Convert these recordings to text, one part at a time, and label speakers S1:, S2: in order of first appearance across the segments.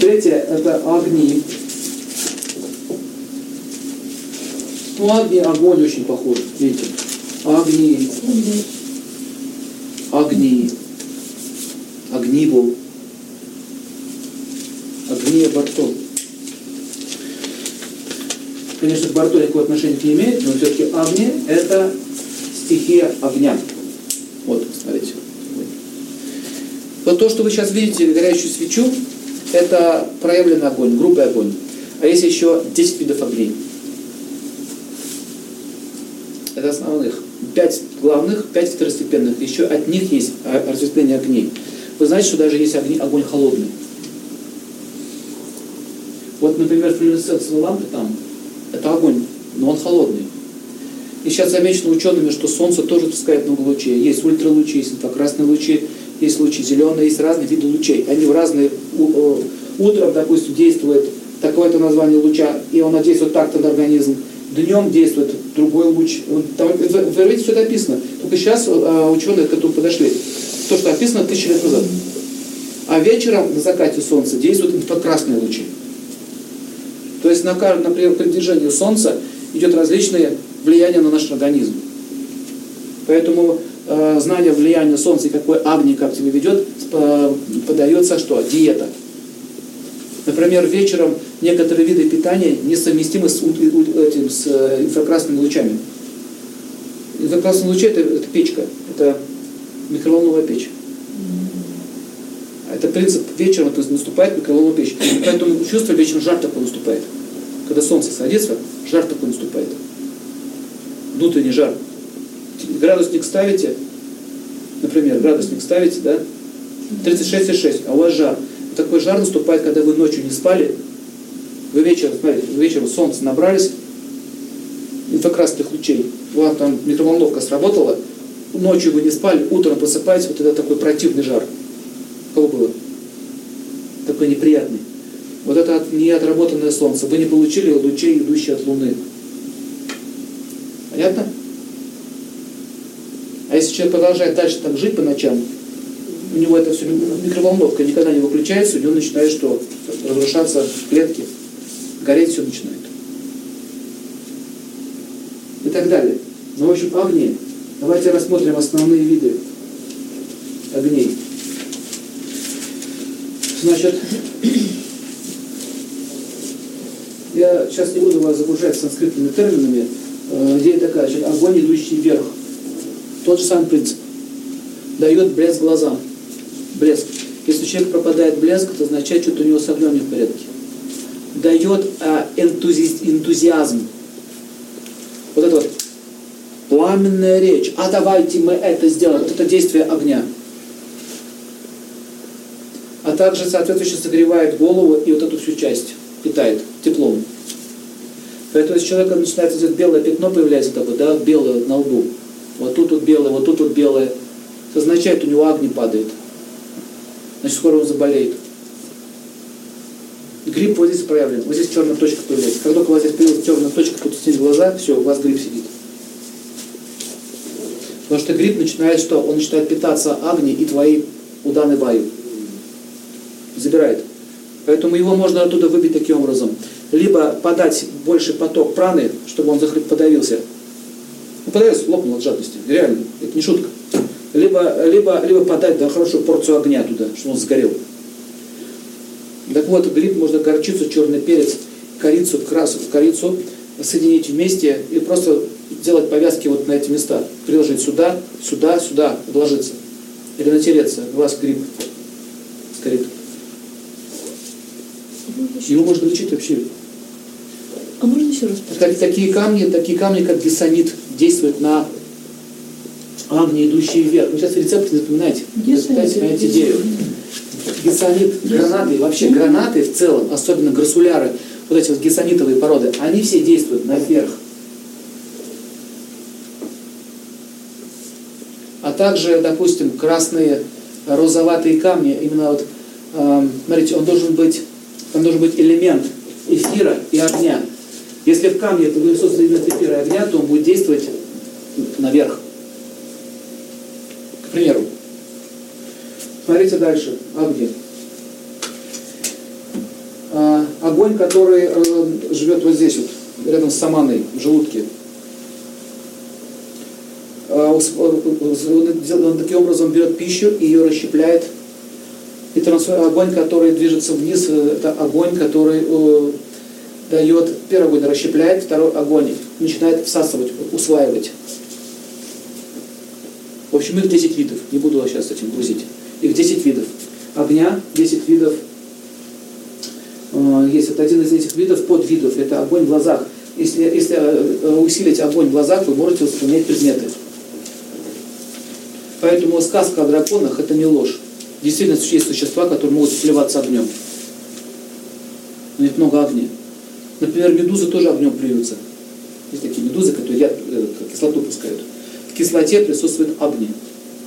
S1: Третье – это огни. Ну, огни, огонь очень похож, видите. Огни, огни, огни был. Огни Бартол. Конечно, к Бартоле никакого отношения не имеет, но все-таки огни – это стихия огня. Вот, смотрите. Вот то, что вы сейчас видите, горящую свечу, это проявленный огонь, грубый огонь. А есть еще 10 видов огней. Это основных. Пять главных, пять второстепенных. Еще от них есть разветвление огней. Вы знаете, что даже есть огни, огонь холодный. Вот, например, флюоресцентные лампы там, это огонь, но он холодный. И сейчас замечено учеными, что Солнце тоже пускает много лучей. Есть ультралучи, есть инфракрасные лучи, есть лучи зеленые, есть разные виды лучей. Они в разные... Утром, допустим, действует такое-то название луча, и он действует так-то на организм. Днем действует другой луч. Там, вы видите, все это описано. Только сейчас а, ученые к этому подошли. То, что описано тысячи лет назад. А вечером на закате Солнца действуют инфракрасные лучи. То есть, на, например, при движении Солнца идет различные влияния на наш организм. Поэтому э, знание влияния Солнца и какой агни как тебя ведет, подается что? Диета. Например, вечером некоторые виды питания несовместимы с, этим, с э, инфракрасными лучами. Инфракрасные лучи это, это печка, это микроволновая печь. Это принцип вечером то есть наступает микроволновая печь. Поэтому чувство вечером жар такой наступает. Когда солнце садится, жар такой наступает. Внутренний жар. Градусник ставите, например, градусник ставите, да, 36,6, а у вас жар. Такой жар наступает, когда вы ночью не спали, вы вечером, смотрите, вечером солнце набрались, инфракрасных лучей, у вас там микроволновка сработала, ночью вы не спали, утром просыпаетесь, вот это такой противный жар. Кого было? Такой неприятный. Вот это неотработанное солнце. Вы не получили лучей, идущие от Луны. Понятно? Если человек продолжает дальше так жить по ночам, у него это все, микроволновка никогда не выключается, у него начинает что? Разрушаться клетки, гореть все начинает. И так далее. Ну, в общем, огни. Давайте рассмотрим основные виды огней. Значит, я сейчас не буду вас загружать санскритными терминами. Э, идея такая, значит, огонь, идущий вверх. Тот же самый принцип. Дает блеск глазам. Блеск. Если у человека пропадает блеск, это означает, что у него с огнем не в порядке. Дает а, энтузи, энтузиазм. Вот это вот пламенная речь. А давайте мы это сделаем. Вот это действие огня а также соответствующе согревает голову и вот эту всю часть питает теплом. Поэтому если человека начинает идет белое пятно появляется такое, да, белое на лбу, вот тут вот белое, вот тут вот белое, это означает, у него огни падает. Значит, скоро он заболеет. Грипп вот здесь проявлен, вот здесь черная точка появляется. Когда только у вас здесь появилась черная точка, сидит глаза, все, у вас грипп сидит. Потому что грипп начинает что? Он начинает питаться огни и твои уданы баю забирает. Поэтому его можно оттуда выбить таким образом. Либо подать больше поток праны, чтобы он подавился. Подавился, лопнул от жадности. Реально, это не шутка. Либо, либо, либо подать да, хорошую порцию огня туда, чтобы он сгорел. Так вот, гриб можно горчицу, черный перец, корицу, красу, корицу соединить вместе и просто делать повязки вот на эти места. Приложить сюда, сюда, сюда, вложиться. Или натереться, у вас гриб сгорит. Его можно лечить вообще.
S2: А можно еще раз?
S1: Так, такие камни, такие камни, как гессонит, действуют на агни, идущие вверх. Вы сейчас рецепты запоминаете. Запоминаете на идею. Гессонит, гранаты, вообще гранаты в целом, особенно грассуляры, вот эти вот гессонитовые породы, они все действуют наверх. А также, допустим, красные, розоватые камни, именно вот, э, смотрите, он должен быть там должен быть элемент эфира и огня. Если в камне присутствует элемент эфира и огня, то он будет действовать наверх. К примеру. Смотрите дальше. Огни. огонь, который э, живет вот здесь, вот, рядом с саманой, в желудке. Э, он, таким образом берет пищу и ее расщепляет. И трансфер, огонь, который движется вниз, э, это огонь, который дает, первый огонь расщепляет, второй огонь начинает всасывать, усваивать. В общем, их 10 видов. Не буду сейчас этим грузить. Их 10 видов. Огня, 10 видов. Э, есть вот один из этих видов, подвидов. Это огонь в глазах. Если, если э, усилить огонь в глазах, вы можете воспринять предметы. Поэтому сказка о драконах это не ложь. Действительно есть существа, которые могут плеваться огнем. Но их много огня. Например, медузы тоже огнем плюются. Есть такие медузы, которые яд, э, кислоту пускают. В кислоте присутствует огни.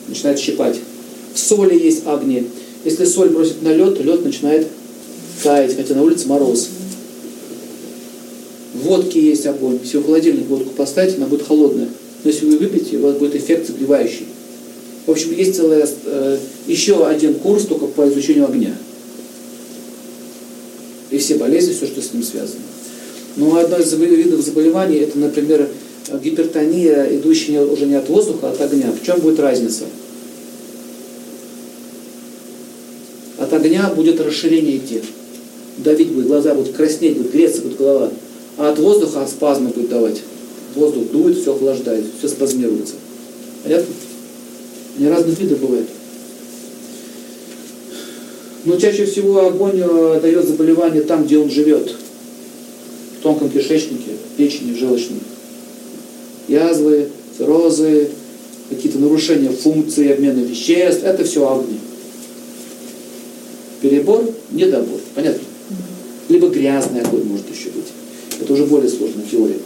S1: Начинает щипать. В соли есть огни. Если соль бросить на лед, то лед начинает таять, хотя на улице мороз. В водке есть огонь. Если вы в холодильник водку поставите, она будет холодная. Но если вы выпьете, у вас будет эффект согревающий. В общем, есть целый, э, еще один курс только по изучению огня. И все болезни, все, что с ним связано. Но одно из видов заболеваний, это, например, гипертония, идущая уже не от воздуха, а от огня. В чем будет разница? От огня будет расширение идти. Давить будет, глаза будут краснеть, будет греться будет голова. А от воздуха спазмы будет давать. Воздух дует, все охлаждает, все спазмируется. Понятно? Они разных видов бывают. Но чаще всего огонь э, дает заболевание там, где он живет. В тонком кишечнике, печени, в желчном. Язвы, циррозы, какие-то нарушения функции обмена веществ. Это все огни. Перебор, недобор. Понятно? Либо грязный огонь может еще быть. Это уже более сложная теория.